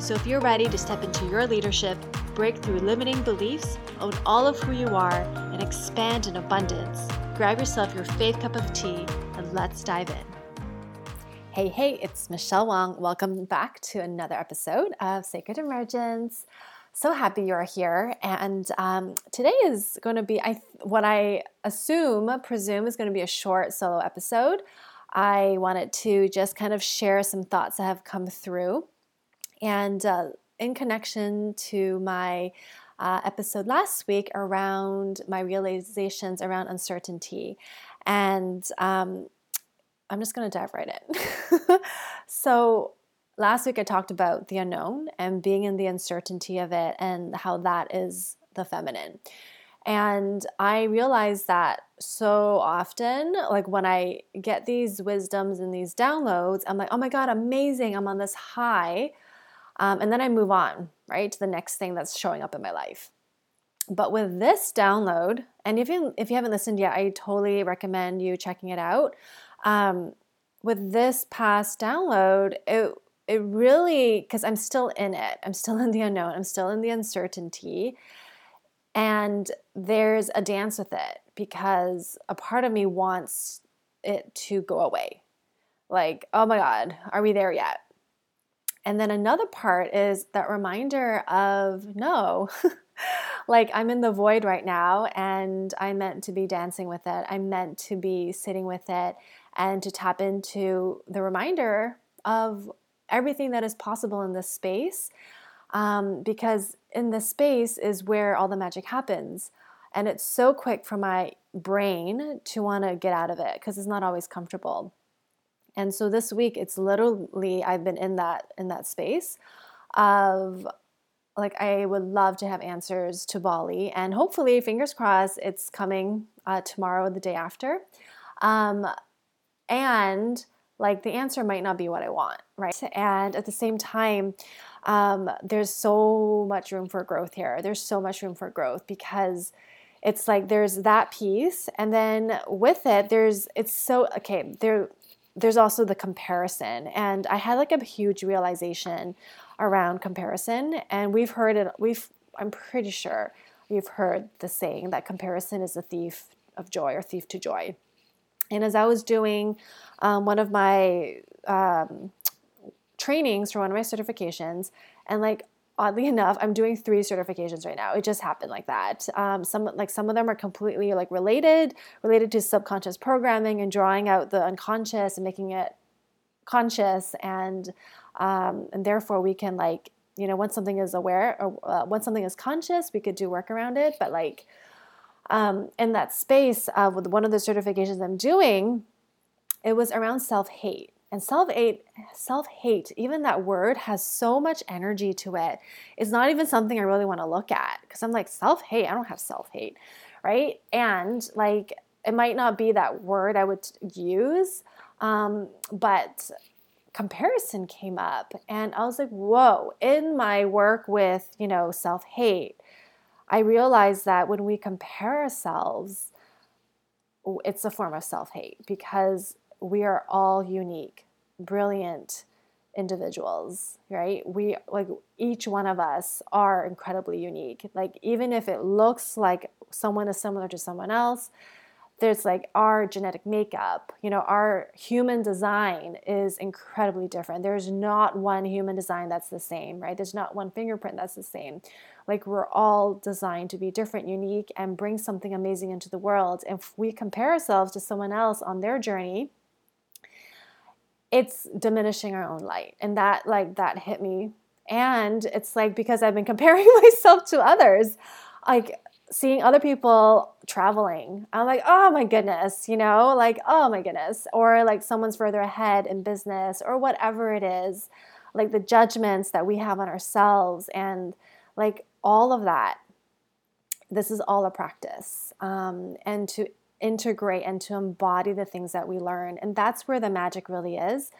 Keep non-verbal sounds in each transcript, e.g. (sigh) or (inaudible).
So if you're ready to step into your leadership, break through limiting beliefs, own all of who you are, and expand in abundance, grab yourself your faith cup of tea and let's dive in. Hey, hey, it's Michelle Wong. Welcome back to another episode of Sacred Emergence. So happy you're here. And um, today is going to be I, what I assume, presume, is going to be a short solo episode. I wanted to just kind of share some thoughts that have come through and uh, in connection to my uh, episode last week around my realizations around uncertainty. And um, I'm just going to dive right in. (laughs) so, last week I talked about the unknown and being in the uncertainty of it and how that is the feminine. And I realized that so often, like when I get these wisdoms and these downloads, I'm like, oh my God, amazing. I'm on this high um, and then I move on, right, to the next thing that's showing up in my life. But with this download, and if you if you haven't listened yet, I totally recommend you checking it out. Um, with this past download, it it really because I'm still in it. I'm still in the unknown. I'm still in the uncertainty. And there's a dance with it because a part of me wants it to go away. Like, oh my God, are we there yet? And then another part is that reminder of no, (laughs) like I'm in the void right now and I'm meant to be dancing with it. I'm meant to be sitting with it and to tap into the reminder of everything that is possible in this space. Um, because in this space is where all the magic happens. And it's so quick for my brain to want to get out of it because it's not always comfortable. And so this week it's literally I've been in that in that space of like I would love to have answers to Bali and hopefully fingers crossed it's coming uh, tomorrow the day after. Um, and like the answer might not be what I want, right? And at the same time, um, there's so much room for growth here. There's so much room for growth because it's like there's that piece, and then with it, there's it's so okay. There there's also the comparison. And I had like a huge realization around comparison. And we've heard it, we've, I'm pretty sure we've heard the saying that comparison is a thief of joy or thief to joy. And as I was doing um, one of my um, trainings for one of my certifications, and like oddly enough, I'm doing three certifications right now. It just happened like that. Um, some like some of them are completely like related, related to subconscious programming and drawing out the unconscious and making it conscious, and um, and therefore we can like you know once something is aware or uh, once something is conscious, we could do work around it. But like um, in that space of uh, one of the certifications I'm doing, it was around self hate and self-hate, self-hate, even that word has so much energy to it. It's not even something I really want to look at because I'm like self-hate. I don't have self-hate, right? And like it might not be that word I would use, um, but comparison came up, and I was like, whoa! In my work with you know self-hate, I realized that when we compare ourselves, it's a form of self-hate because we are all unique, brilliant individuals, right? We like each one of us are incredibly unique. Like even if it looks like someone is similar to someone else, there's like our genetic makeup, you know, our human design is incredibly different. There's not one human design that's the same, right? There's not one fingerprint that's the same. Like we're all designed to be different, unique, and bring something amazing into the world. If we compare ourselves to someone else on their journey, it's diminishing our own light and that like that hit me and it's like because i've been comparing (laughs) myself to others like seeing other people traveling i'm like oh my goodness you know like oh my goodness or like someone's further ahead in business or whatever it is like the judgments that we have on ourselves and like all of that, this is all a practice. Um, and to integrate and to embody the things that we learn. And that's where the magic really is.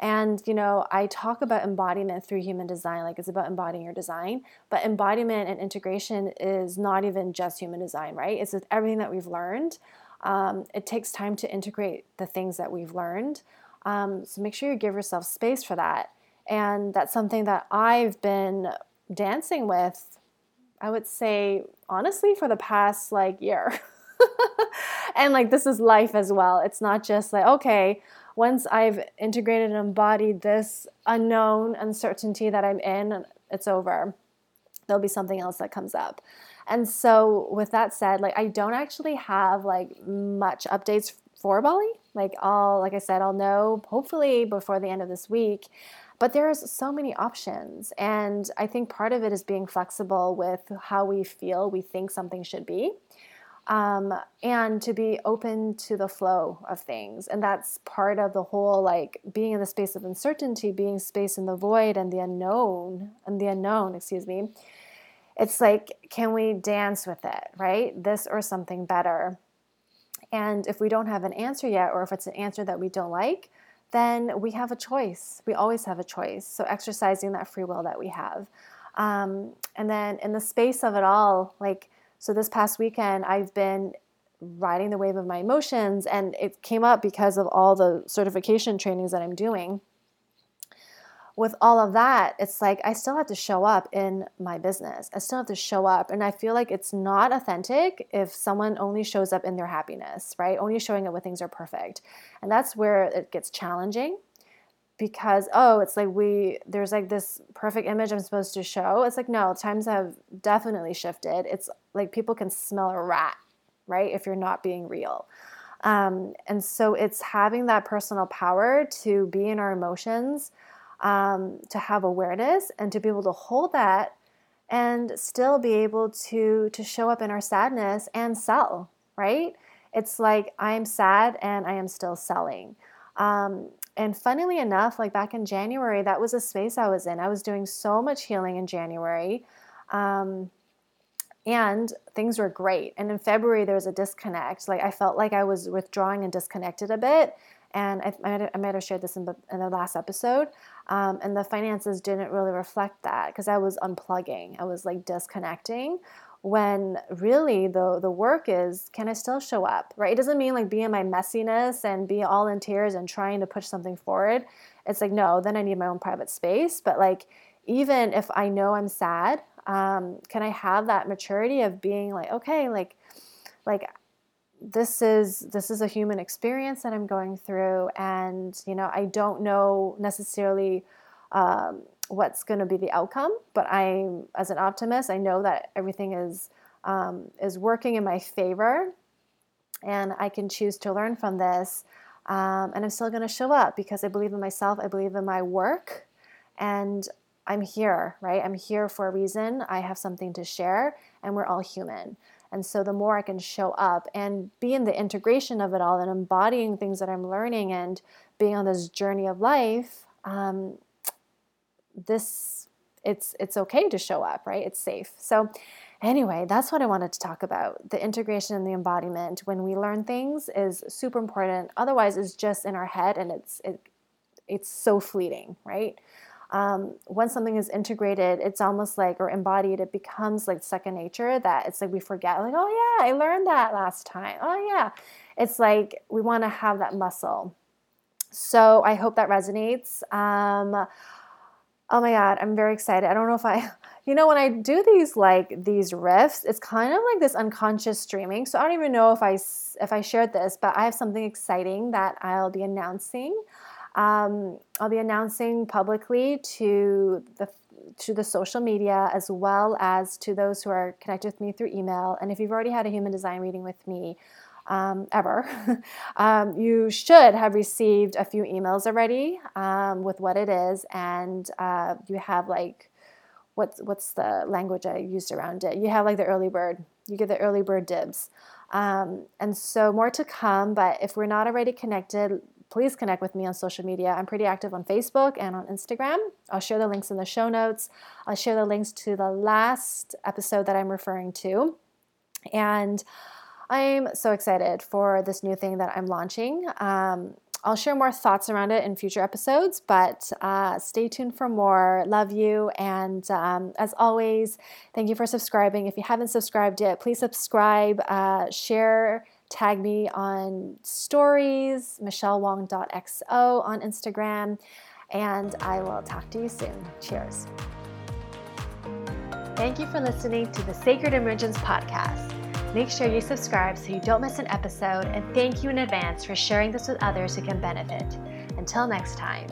And, you know, I talk about embodiment through human design, like it's about embodying your design. But embodiment and integration is not even just human design, right? It's everything that we've learned. Um, it takes time to integrate the things that we've learned. Um, so make sure you give yourself space for that. And that's something that I've been dancing with, I would say, honestly, for the past like year. (laughs) (laughs) and like this is life as well. It's not just like, okay, once I've integrated and embodied this unknown uncertainty that I'm in, it's over. There'll be something else that comes up. And so with that said, like I don't actually have like much updates for Bali. Like I'll like I said, I'll know hopefully before the end of this week. But there's so many options. And I think part of it is being flexible with how we feel we think something should be um, and to be open to the flow of things. And that's part of the whole like being in the space of uncertainty, being space in the void and the unknown, and the unknown, excuse me. It's like, can we dance with it, right? This or something better. And if we don't have an answer yet, or if it's an answer that we don't like, then we have a choice. We always have a choice. So exercising that free will that we have. Um, and then in the space of it all, like so this past weekend, I've been riding the wave of my emotions, and it came up because of all the certification trainings that I'm doing. With all of that, it's like I still have to show up in my business. I still have to show up. And I feel like it's not authentic if someone only shows up in their happiness, right? Only showing up when things are perfect. And that's where it gets challenging because oh it's like we there's like this perfect image i'm supposed to show. It's like no times have definitely shifted. It's like people can smell a rat right if you're not being real. Um, and so it's having that personal power to be in our emotions um, to have awareness and to be able to hold that and still be able to to show up in our sadness and sell right? It's like i'm sad and i am still selling. Um, and funnily enough, like back in January, that was a space I was in. I was doing so much healing in January. Um, and things were great. And in February, there was a disconnect. Like I felt like I was withdrawing and disconnected a bit. And I, I, might, have, shared this in the, in the last episode. Um, and the finances didn't really reflect that because I was unplugging. I was like disconnecting when really the the work is can I still show up, right? It doesn't mean like be in my messiness and be all in tears and trying to push something forward. It's like no, then I need my own private space. But like even if I know I'm sad, um, can I have that maturity of being like okay, like like this is this is a human experience that I'm going through, and you know I don't know necessarily. Um, what's going to be the outcome. But I, as an optimist, I know that everything is um, is working in my favor, and I can choose to learn from this. Um, and I'm still going to show up because I believe in myself. I believe in my work, and I'm here, right? I'm here for a reason. I have something to share, and we're all human. And so the more I can show up and be in the integration of it all and embodying things that I'm learning and being on this journey of life, um, this it's it's okay to show up, right? It's safe. So anyway, that's what I wanted to talk about. The integration and the embodiment when we learn things is super important. Otherwise, it's just in our head and it's it, it's so fleeting, right? Um, once something is integrated, it's almost like or embodied, it becomes like second nature that it's like we forget, like, oh yeah, I learned that last time. Oh yeah. It's like we want to have that muscle. So I hope that resonates. Um, oh my god i'm very excited. I don't know if i (laughs) you know when i do these like these riffs it's kind of like this unconscious streaming. So i don't even know if i if i shared this but i have something exciting that i'll be announcing. Um, i'll be announcing publicly to the to the social media as well as to those who are connected with me through email. And if you've already had a human design reading with me um, ever, (laughs) um, you should have received a few emails already um, with what it is, and uh, you have like what's what's the language I used around it? You have like the early bird. You get the early bird dibs, um, and so more to come. But if we're not already connected, please connect with me on social media. I'm pretty active on Facebook and on Instagram. I'll share the links in the show notes. I'll share the links to the last episode that I'm referring to. And I'm so excited for this new thing that I'm launching. Um, I'll share more thoughts around it in future episodes, but uh, stay tuned for more. Love you. And um, as always, thank you for subscribing. If you haven't subscribed yet, please subscribe, uh, share, tag me on stories, michellewong.xo on Instagram, and I will talk to you soon. Cheers. Thank you for listening to the Sacred Emergence podcast. Make sure you subscribe so you don't miss an episode, and thank you in advance for sharing this with others who can benefit. Until next time.